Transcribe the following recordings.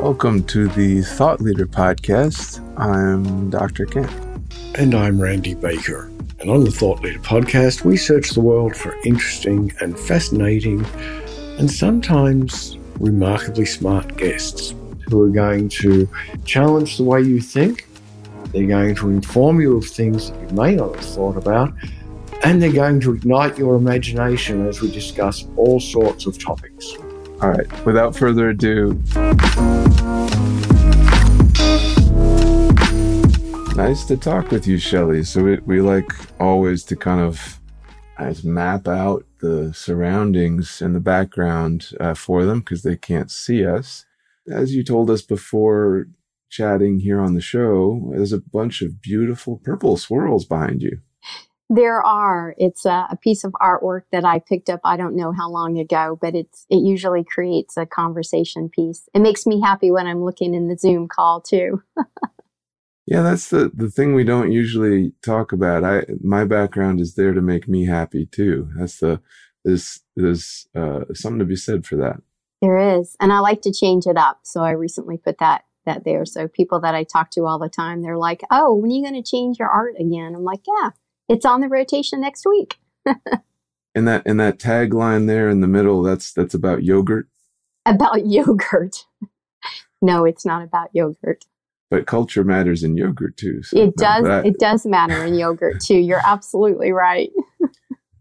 Welcome to the Thought Leader Podcast. I'm Dr. Kent. And I'm Randy Baker. And on the Thought Leader Podcast, we search the world for interesting and fascinating and sometimes remarkably smart guests who are going to challenge the way you think. They're going to inform you of things that you may not have thought about. And they're going to ignite your imagination as we discuss all sorts of topics. All right, without further ado, nice to talk with you, Shelly. So we, we like always to kind of as map out the surroundings and the background uh, for them because they can't see us. As you told us before chatting here on the show, there's a bunch of beautiful purple swirls behind you. There are. It's a, a, piece of artwork that I picked up. I don't know how long ago, but it's it usually creates a conversation piece. It makes me happy when I'm looking in the Zoom call too. yeah, that's the the thing we don't usually talk about. I my background is there to make me happy too. That's the there's there's uh, something to be said for that. There is, and I like to change it up. So I recently put that that there. So people that I talk to all the time, they're like, "Oh, when are you going to change your art again?" I'm like, "Yeah." it's on the rotation next week. and that and that tagline there in the middle, that's that's about yogurt. About yogurt. no, it's not about yogurt. But culture matters in yogurt too. So it does. It does matter in yogurt too. You're absolutely right.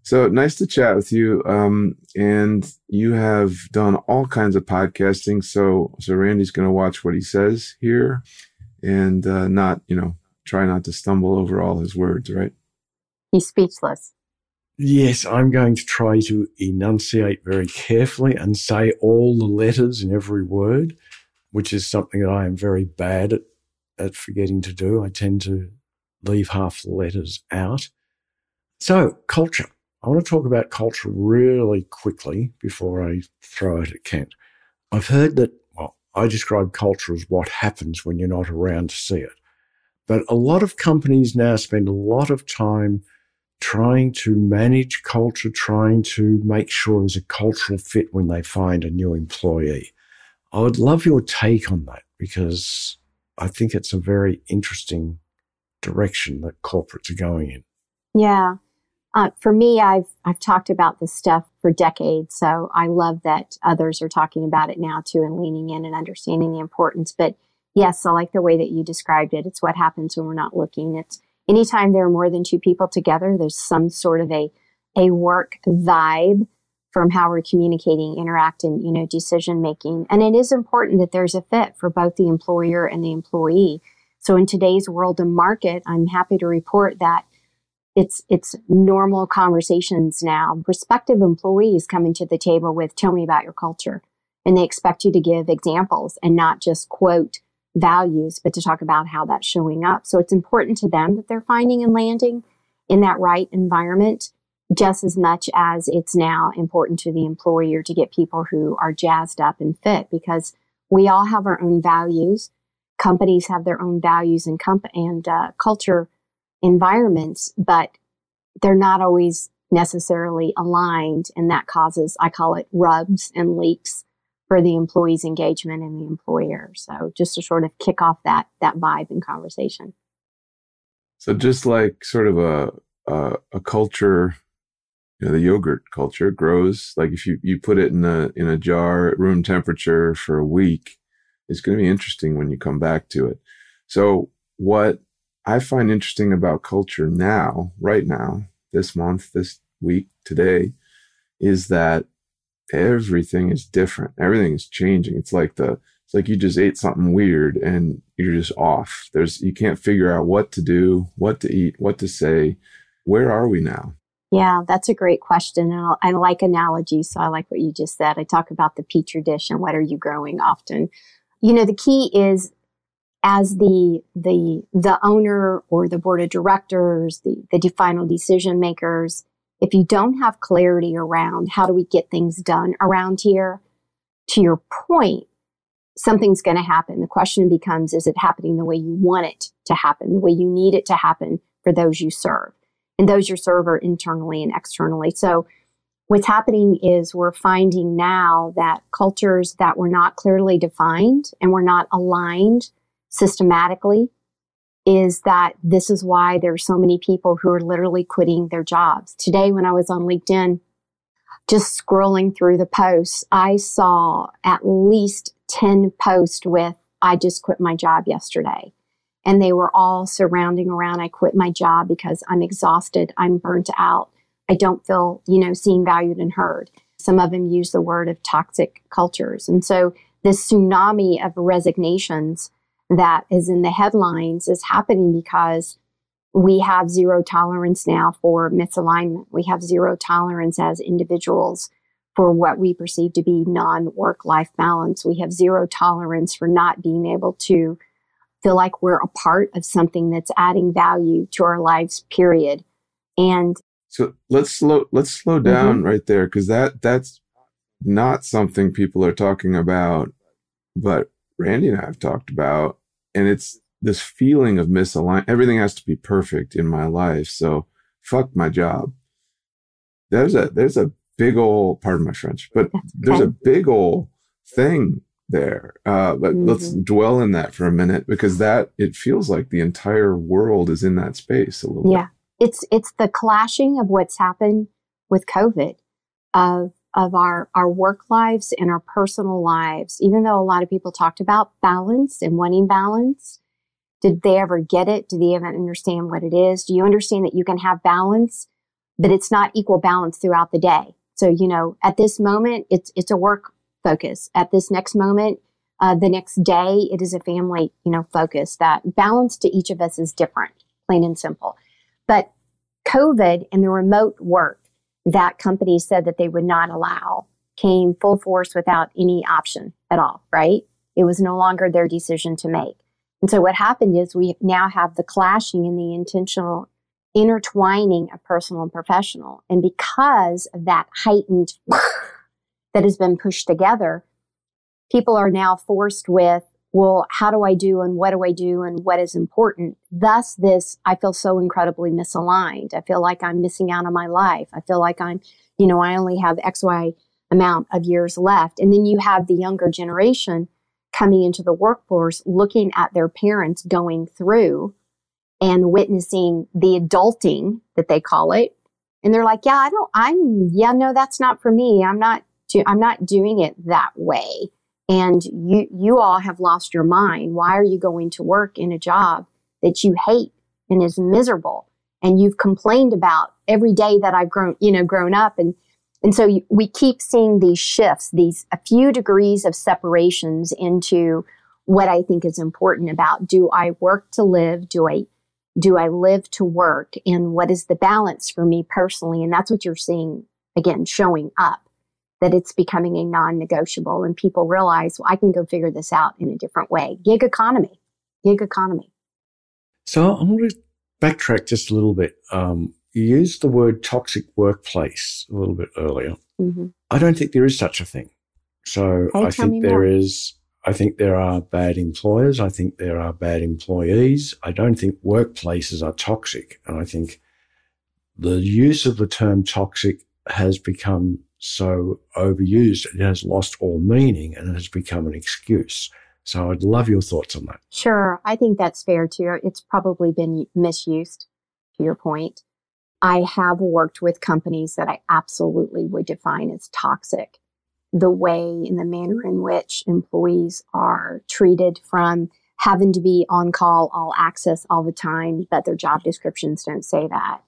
So nice to chat with you. Um, and you have done all kinds of podcasting. So so Randy's going to watch what he says here, and uh, not you know try not to stumble over all his words. Right. He's speechless. Yes, I'm going to try to enunciate very carefully and say all the letters in every word, which is something that I am very bad at, at forgetting to do. I tend to leave half the letters out. So, culture. I want to talk about culture really quickly before I throw it at Kent. I've heard that, well, I describe culture as what happens when you're not around to see it. But a lot of companies now spend a lot of time trying to manage culture, trying to make sure there's a cultural fit when they find a new employee. I would love your take on that because I think it's a very interesting direction that corporates are going in. Yeah. Uh, for me, I've I've talked about this stuff for decades, so I love that others are talking about it now too and leaning in and understanding the importance. But yes, I like the way that you described it. It's what happens when we're not looking. It's anytime there are more than two people together, there's some sort of a, a work vibe from how we're communicating, interacting, you know, decision making. And it is important that there's a fit for both the employer and the employee. So in today's world and market, I'm happy to report that it's it's normal conversations now. Prospective employees coming to the table with tell me about your culture. And they expect you to give examples and not just quote values, but to talk about how that's showing up. So it's important to them that they're finding and landing in that right environment just as much as it's now important to the employer to get people who are jazzed up and fit because we all have our own values. Companies have their own values and, comp- and uh, culture environments, but they're not always necessarily aligned. And that causes, I call it rubs and leaks for the employee's engagement and the employer. So just to sort of kick off that that vibe and conversation. So just like sort of a a, a culture, you know, the yogurt culture grows. Like if you you put it in a in a jar at room temperature for a week, it's going to be interesting when you come back to it. So what I find interesting about culture now, right now, this month, this week, today, is that everything is different. Everything is changing. It's like the it's like you just ate something weird and you're just off. There's you can't figure out what to do, what to eat, what to say. Where are we now? Yeah, that's a great question. And I like analogies, so I like what you just said. I talk about the petri dish and what are you growing often. You know, the key is as the the the owner or the board of directors, the the final decision makers, if you don't have clarity around how do we get things done around here, to your point, something's going to happen. The question becomes, is it happening the way you want it to happen, the way you need it to happen for those you serve? And those you serve are internally and externally. So what's happening is we're finding now that cultures that were not clearly defined and were not aligned systematically is that this is why there are so many people who are literally quitting their jobs. Today, when I was on LinkedIn, just scrolling through the posts, I saw at least 10 posts with, I just quit my job yesterday. And they were all surrounding around, I quit my job because I'm exhausted, I'm burnt out, I don't feel, you know, seen, valued, and heard. Some of them use the word of toxic cultures. And so this tsunami of resignations that is in the headlines is happening because we have zero tolerance now for misalignment. We have zero tolerance as individuals for what we perceive to be non work life balance. We have zero tolerance for not being able to feel like we're a part of something that's adding value to our lives, period. And so let's slow let's slow mm-hmm. down mm-hmm. right there because that that's not something people are talking about, but Randy and I have talked about, and it's this feeling of misalignment. Everything has to be perfect in my life, so fuck my job. There's a there's a big old pardon my French, but there's a big old thing there. Uh, but mm-hmm. let's dwell in that for a minute because that it feels like the entire world is in that space a little yeah. bit. It's it's the clashing of what's happened with COVID of of our, our work lives and our personal lives, even though a lot of people talked about balance and wanting balance, did they ever get it? Do they even understand what it is? Do you understand that you can have balance, but it's not equal balance throughout the day? So, you know, at this moment, it's, it's a work focus. At this next moment, uh, the next day, it is a family, you know, focus. That balance to each of us is different, plain and simple. But COVID and the remote work that company said that they would not allow came full force without any option at all, right? It was no longer their decision to make. And so what happened is we now have the clashing and the intentional intertwining of personal and professional. And because of that heightened that has been pushed together, people are now forced with, well, how do I do and what do I do and what is important? Thus, this, I feel so incredibly misaligned. I feel like I'm missing out on my life. I feel like I'm, you know, I only have XY amount of years left. And then you have the younger generation coming into the workforce looking at their parents going through and witnessing the adulting that they call it. And they're like, yeah, I don't, I'm, yeah, no, that's not for me. I'm not, do, I'm not doing it that way. And you, you all have lost your mind. Why are you going to work in a job that you hate and is miserable? And you've complained about every day that I've grown, you know, grown up. And, and so we keep seeing these shifts, these a few degrees of separations into what I think is important about do I work to live? Do I do I live to work? And what is the balance for me personally? And that's what you're seeing again showing up that it's becoming a non negotiable and people realize, well, I can go figure this out in a different way. Gig economy, gig economy. So I want to backtrack just a little bit. Um, you used the word toxic workplace a little bit earlier. Mm-hmm. I don't think there is such a thing. So I think there more. is I think there are bad employers. I think there are bad employees. I don't think workplaces are toxic. And I think the use of the term toxic has become so overused, it has lost all meaning and it has become an excuse. So I'd love your thoughts on that. Sure. I think that's fair too. It's probably been misused to your point. I have worked with companies that I absolutely would define as toxic the way and the manner in which employees are treated from having to be on call, all access all the time, but their job descriptions don't say that.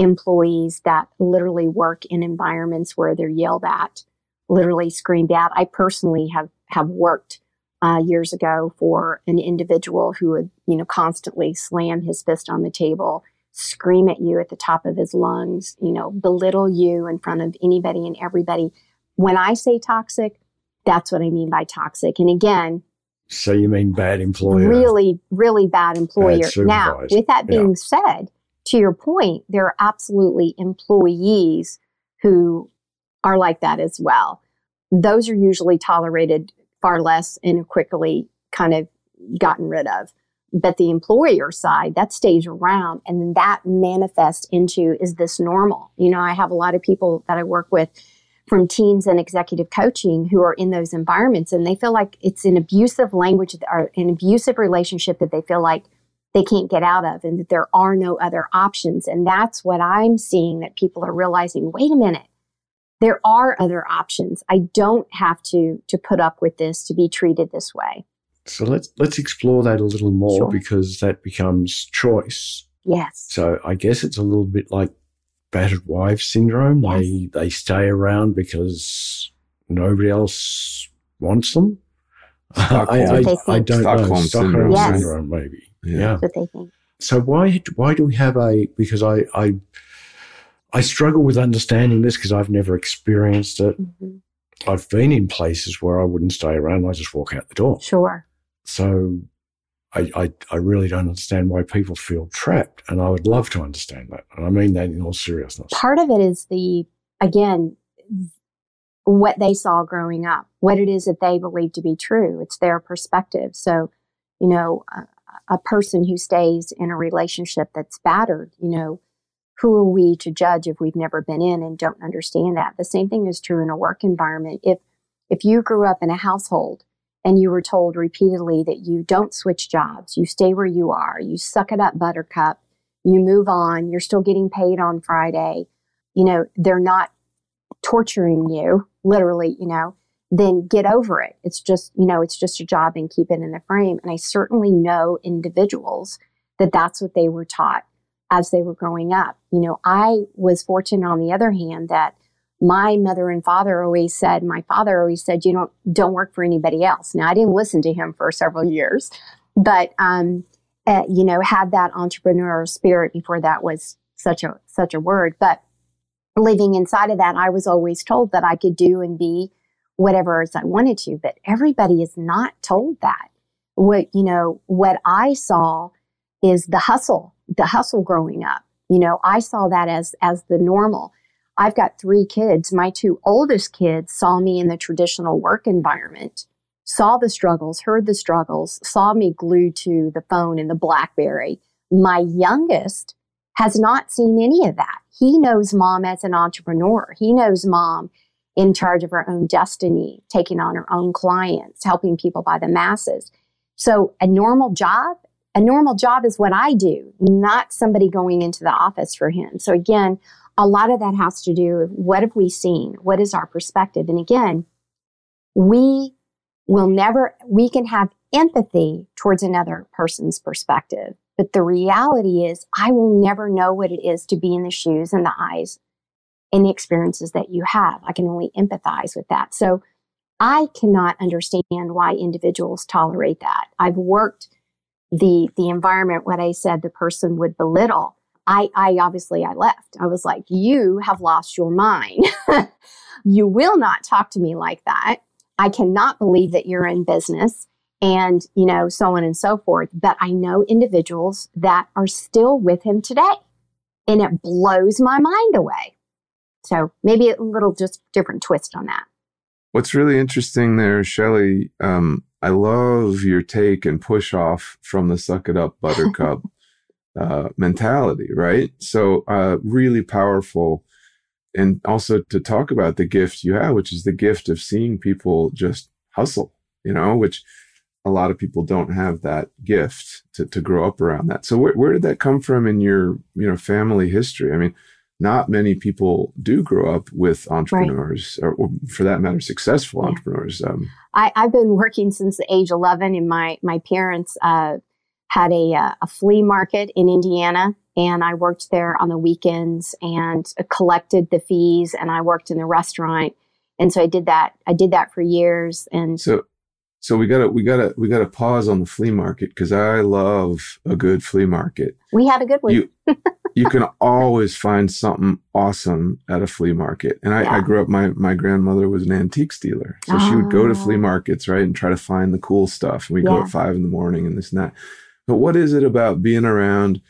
Employees that literally work in environments where they're yelled at, literally screamed at. I personally have, have worked uh, years ago for an individual who would, you know, constantly slam his fist on the table, scream at you at the top of his lungs, you know, belittle you in front of anybody and everybody when I say toxic, that's what I mean by toxic. And again, so you mean bad employer? Really, really bad employer. Bad now, with that being yeah. said, to your point, there are absolutely employees who are like that as well. Those are usually tolerated far less and quickly kind of gotten rid of. But the employer side, that stays around and that manifests into is this normal? You know, I have a lot of people that I work with from teens and executive coaching who are in those environments and they feel like it's an abusive language or an abusive relationship that they feel like they can't get out of and that there are no other options. And that's what I'm seeing that people are realizing, wait a minute, there are other options. I don't have to to put up with this to be treated this way. So let's let's explore that a little more sure. because that becomes choice. Yes. So I guess it's a little bit like battered wife syndrome. Yes. They they stay around because nobody else wants them. I, I, I, don't Stockholm know. Stockholm yes. syndrome maybe. Yeah. yeah. That's what they think. So why why do we have a because I I I struggle with understanding this because I've never experienced it. Mm-hmm. I've been in places where I wouldn't stay around. I just walk out the door. Sure. So I, I, I, really don't understand why people feel trapped. And I would love to understand that. And I mean that in all seriousness. Part of it is the, again, what they saw growing up, what it is that they believe to be true. It's their perspective. So, you know, a, person who stays in a relationship that's battered, you know, who are we to judge if we've never been in and don't understand that? The same thing is true in a work environment. If, if you grew up in a household and you were told repeatedly that you don't switch jobs, you stay where you are, you suck it up, buttercup, you move on, you're still getting paid on Friday, you know, they're not torturing you, literally, you know, then get over it. It's just, you know, it's just a job and keep it in the frame. And I certainly know individuals that that's what they were taught as they were growing up. You know, I was fortunate on the other hand that my mother and father always said, my father always said, you don't, don't work for anybody else. Now I didn't listen to him for several years, but, um, uh, you know, had that entrepreneurial spirit before that was such a, such a word. But living inside of that, I was always told that I could do and be whatever as I wanted to, but everybody is not told that. What, you know, what I saw is the hustle, the hustle growing up. You know, I saw that as, as the normal. I've got three kids. My two oldest kids saw me in the traditional work environment, saw the struggles, heard the struggles, saw me glued to the phone and the Blackberry. My youngest has not seen any of that. He knows mom as an entrepreneur. He knows mom in charge of her own destiny, taking on her own clients, helping people by the masses. So a normal job, a normal job is what I do, not somebody going into the office for him. So again, a lot of that has to do with what have we seen? What is our perspective? And again, we will never, we can have empathy towards another person's perspective. But the reality is, I will never know what it is to be in the shoes and the eyes and the experiences that you have. I can only empathize with that. So I cannot understand why individuals tolerate that. I've worked the, the environment, what I said the person would belittle I, I obviously I left. I was like, you have lost your mind. you will not talk to me like that. I cannot believe that you're in business and, you know, so on and so forth. But I know individuals that are still with him today and it blows my mind away. So maybe a little just different twist on that. What's really interesting there, Shelly, um, I love your take and push off from the suck it up buttercup uh, mentality, right? So, uh, really powerful. And also to talk about the gift you have, which is the gift of seeing people just hustle, you know, which a lot of people don't have that gift to, to grow up around that. So where, where did that come from in your, you know, family history? I mean, not many people do grow up with entrepreneurs right. or, or, for that matter, successful yeah. entrepreneurs. Um, I, have been working since the age 11 and my, my parents, uh, had a, uh, a flea market in Indiana and I worked there on the weekends and collected the fees and I worked in the restaurant. And so I did that. I did that for years. And so, so we gotta, we gotta, we gotta pause on the flea market because I love a good flea market. We had a good one. You, you can always find something awesome at a flea market. And I, yeah. I, grew up, my, my grandmother was an antique dealer. So oh. she would go to flea oh. markets, right? And try to find the cool stuff. And we yeah. go at five in the morning and this and that. But what is it about being around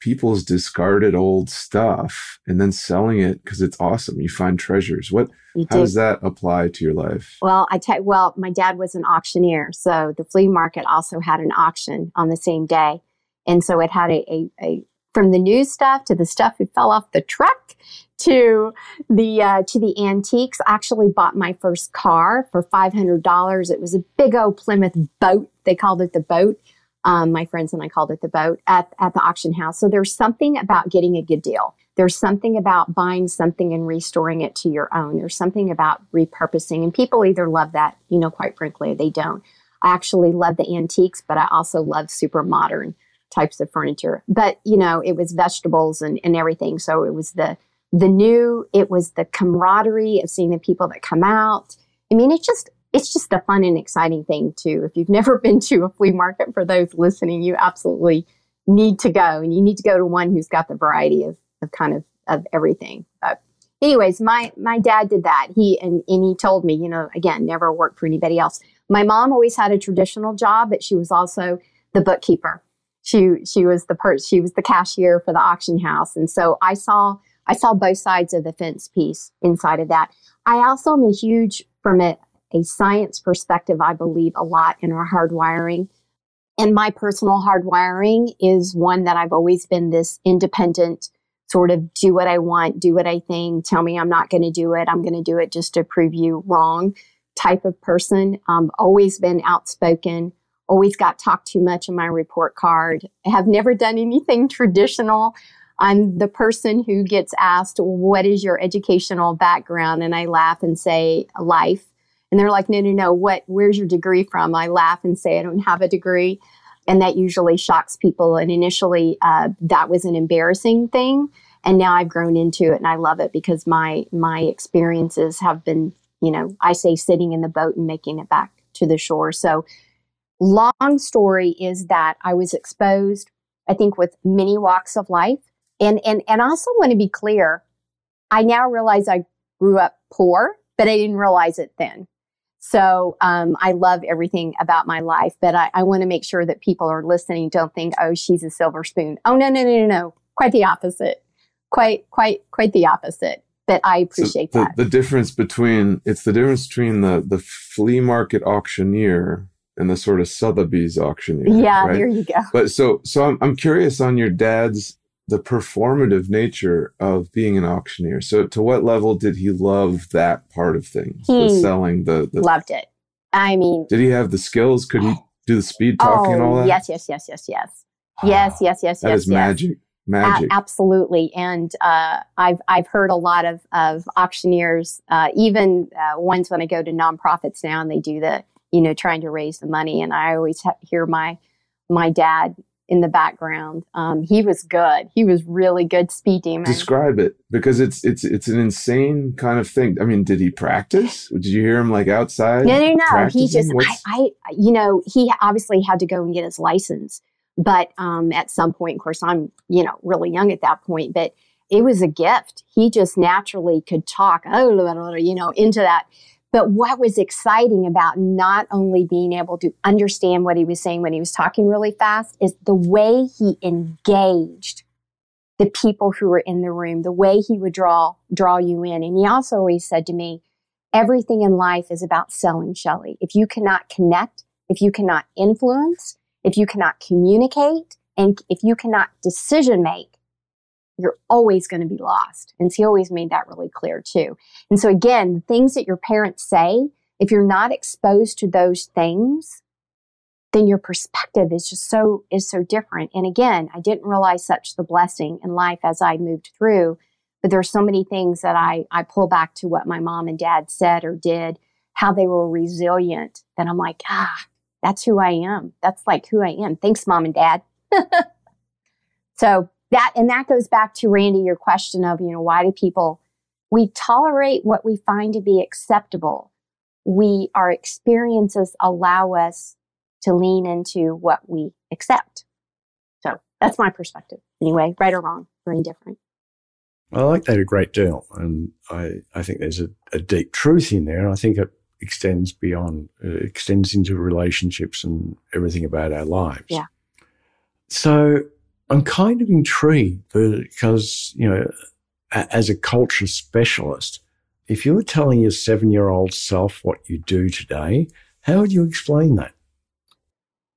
people's discarded old stuff and then selling it because it's awesome. You find treasures. What You how do. does that apply to your life? Well, I tell well, my dad was an auctioneer, so the flea market also had an auction on the same day, and so it had a, a, a from the new stuff to the stuff that fell off the truck to the uh, to the antiques. I actually bought my first car for five hundred dollars. It was a big old Plymouth boat. They called it the boat. Um, my friends and I called it the boat at at the auction house. So there's something about getting a good deal. There's something about buying something and restoring it to your own. There's something about repurposing, and people either love that, you know, quite frankly, they don't. I actually love the antiques, but I also love super modern types of furniture. But you know, it was vegetables and, and everything. So it was the the new, it was the camaraderie of seeing the people that come out. I mean, it just it's just a fun and exciting thing too. If you've never been to a flea market, for those listening, you absolutely need to go, and you need to go to one who's got the variety of of kind of of everything. But anyways, my my dad did that. He and and he told me, you know, again, never worked for anybody else. My mom always had a traditional job, but she was also the bookkeeper. She she was the per she was the cashier for the auction house, and so I saw I saw both sides of the fence piece inside of that. I also am a huge from a, a science perspective. I believe a lot in our hardwiring. And my personal hardwiring is one that I've always been this independent, sort of do what I want, do what I think, tell me I'm not going to do it, I'm going to do it just to prove you wrong type of person. Um, always been outspoken, always got talked too much in my report card. I have never done anything traditional. I'm the person who gets asked, What is your educational background? And I laugh and say, Life. And they're like, No, no, no. What, where's your degree from? I laugh and say, I don't have a degree. And that usually shocks people. And initially, uh, that was an embarrassing thing. And now I've grown into it and I love it because my, my experiences have been, you know, I say sitting in the boat and making it back to the shore. So, long story is that I was exposed, I think, with many walks of life. And, and, and I also want to be clear. I now realize I grew up poor, but I didn't realize it then. So um, I love everything about my life, but I, I want to make sure that people are listening don't think, oh, she's a silver spoon. Oh no, no, no, no, no. Quite the opposite. Quite, quite, quite the opposite. But I appreciate so the, that. the difference between it's the difference between the the flea market auctioneer and the sort of Sotheby's auctioneer. yeah, right? there you go. But so so I'm I'm curious on your dad's the performative nature of being an auctioneer. So, to what level did he love that part of things? He the selling, the, the, loved it. I mean, did he have the skills? Could he oh. do the speed talking oh, and all oh, that? Yes, yes, yes, yes, yes, yes, yes, yes. That yes, is yes. magic. Magic. A- absolutely, and uh, I've I've heard a lot of of auctioneers, uh, even uh, ones when I go to nonprofits now, and they do the you know trying to raise the money, and I always ha- hear my my dad in the background. Um, he was good. He was really good speed demon. Describe it because it's it's it's an insane kind of thing. I mean, did he practice? Did you hear him like outside? No, no, no. He just, I, I, you know, he obviously had to go and get his license. But um, at some point, of course, I'm, you know, really young at that point, but it was a gift. He just naturally could talk, oh, you know, into that. But what was exciting about not only being able to understand what he was saying when he was talking really fast is the way he engaged the people who were in the room, the way he would draw draw you in. And he also always said to me, everything in life is about selling, Shelley. If you cannot connect, if you cannot influence, if you cannot communicate, and if you cannot decision make, you're always going to be lost. And so he always made that really clear too. And so again, the things that your parents say, if you're not exposed to those things, then your perspective is just so is so different. And again, I didn't realize such the blessing in life as I moved through. But there are so many things that I I pull back to what my mom and dad said or did, how they were resilient. That I'm like, ah, that's who I am. That's like who I am. Thanks, mom and dad. so that and that goes back to Randy, your question of, you know, why do people we tolerate what we find to be acceptable. We our experiences allow us to lean into what we accept. So that's my perspective. Anyway, right or wrong, or indifferent. I like that a great deal. And I, I think there's a, a deep truth in there. I think it extends beyond, it extends into relationships and everything about our lives. Yeah. So I'm kind of intrigued because, you know, as a culture specialist, if you were telling your seven year old self what you do today, how would you explain that?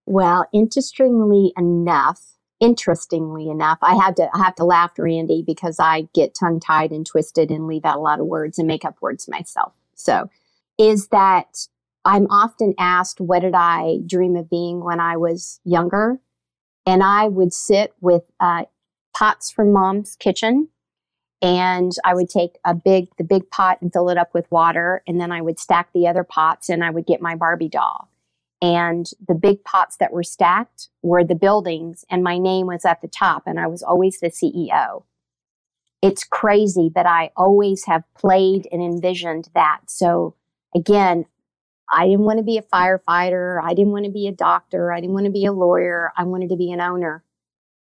Well, interestingly enough, interestingly enough, I have to I have to laugh, Randy, because I get tongue tied and twisted and leave out a lot of words and make up words myself. So, is that I'm often asked, what did I dream of being when I was younger? And I would sit with uh, pots from mom's kitchen and I would take a big, the big pot and fill it up with water. And then I would stack the other pots and I would get my Barbie doll. And the big pots that were stacked were the buildings, and my name was at the top, and I was always the CEO. It's crazy, but I always have played and envisioned that. So, again, I didn't want to be a firefighter. I didn't want to be a doctor. I didn't want to be a lawyer. I wanted to be an owner.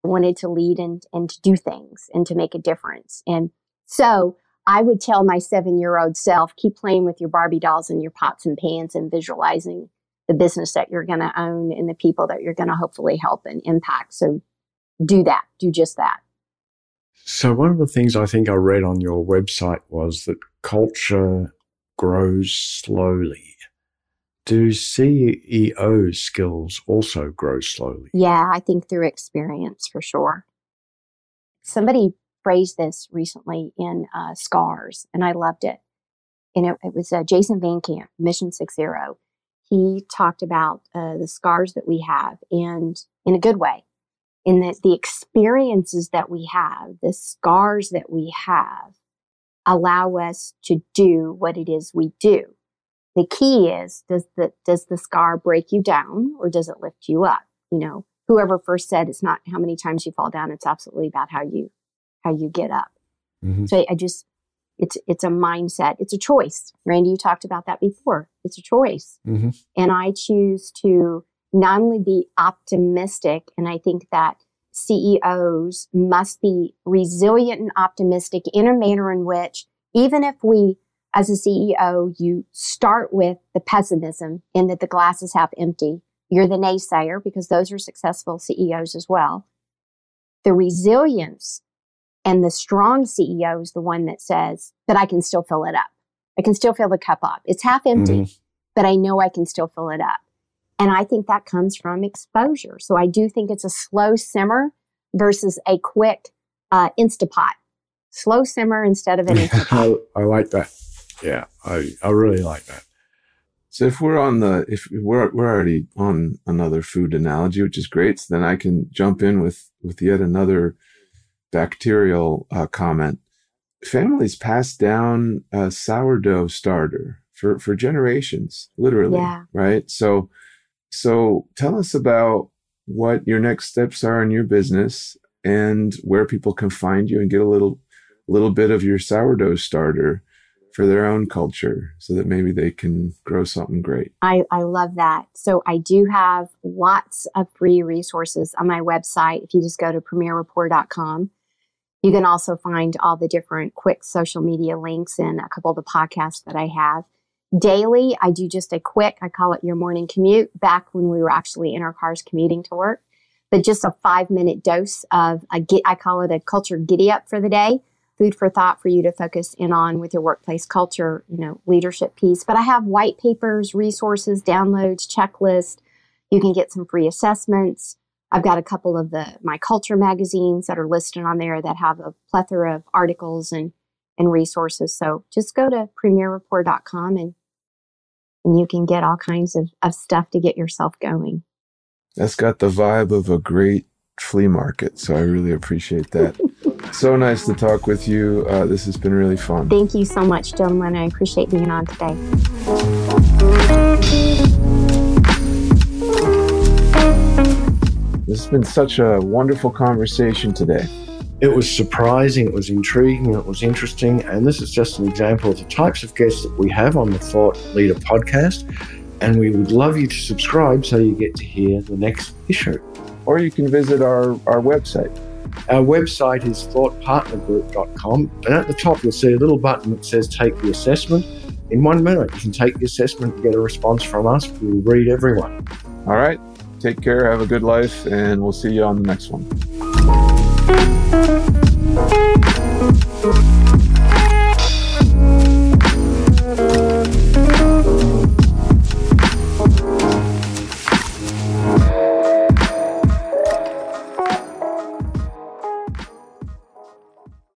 I wanted to lead and, and to do things and to make a difference. And so I would tell my seven year old self, keep playing with your Barbie dolls and your pots and pans and visualizing the business that you're going to own and the people that you're going to hopefully help and impact. So do that, do just that. So, one of the things I think I read on your website was that culture grows slowly. Do CEO skills also grow slowly? Yeah, I think through experience for sure. Somebody phrased this recently in uh, Scars, and I loved it. And it, it was uh, Jason Van Camp, Mission Six Zero he talked about uh, the scars that we have and in a good way in that the experiences that we have the scars that we have allow us to do what it is we do the key is does the does the scar break you down or does it lift you up you know whoever first said it's not how many times you fall down it's absolutely about how you how you get up mm-hmm. so i just it's it's a mindset. It's a choice. Randy, you talked about that before. It's a choice, mm-hmm. and I choose to not only be optimistic, and I think that CEOs must be resilient and optimistic in a manner in which, even if we, as a CEO, you start with the pessimism in that the glass is half empty, you're the naysayer because those are successful CEOs as well. The resilience and the strong CEO is the one that says, but I can still fill it up. I can still fill the cup up. It's half empty, mm-hmm. but I know I can still fill it up. And I think that comes from exposure. So I do think it's a slow simmer versus a quick uh, Instapot. Slow simmer instead of an Instapot. I, I like that. Yeah, I, I really like that. So if we're on the if we're we're already on another food analogy, which is great, so then I can jump in with with yet another bacterial uh, comment. Families pass down a sourdough starter for, for generations, literally. Yeah. Right. So, so tell us about what your next steps are in your business and where people can find you and get a little, little bit of your sourdough starter for their own culture so that maybe they can grow something great. I, I love that. So I do have lots of free resources on my website. If you just go to premierrapport.com, you can also find all the different quick social media links and a couple of the podcasts that I have. Daily, I do just a quick, I call it your morning commute, back when we were actually in our cars commuting to work, but just a five minute dose of a get, I call it a culture giddy up for the day, food for thought for you to focus in on with your workplace culture, you know, leadership piece. But I have white papers, resources, downloads, checklist. You can get some free assessments. I've got a couple of the my culture magazines that are listed on there that have a plethora of articles and and resources. So just go to premierrapport.com and and you can get all kinds of, of stuff to get yourself going. That's got the vibe of a great flea market. So I really appreciate that. so nice to talk with you. Uh, this has been really fun. Thank you so much, gentlemen. I appreciate being on today. This has been such a wonderful conversation today. It was surprising, it was intriguing, it was interesting. And this is just an example of the types of guests that we have on the Thought Leader podcast. And we would love you to subscribe so you get to hear the next issue. Or you can visit our, our website. Our website is thoughtpartnergroup.com. And at the top, you'll see a little button that says Take the Assessment. In one minute, you can take the assessment and get a response from us. We'll read everyone. All right. Take care, have a good life, and we'll see you on the next one.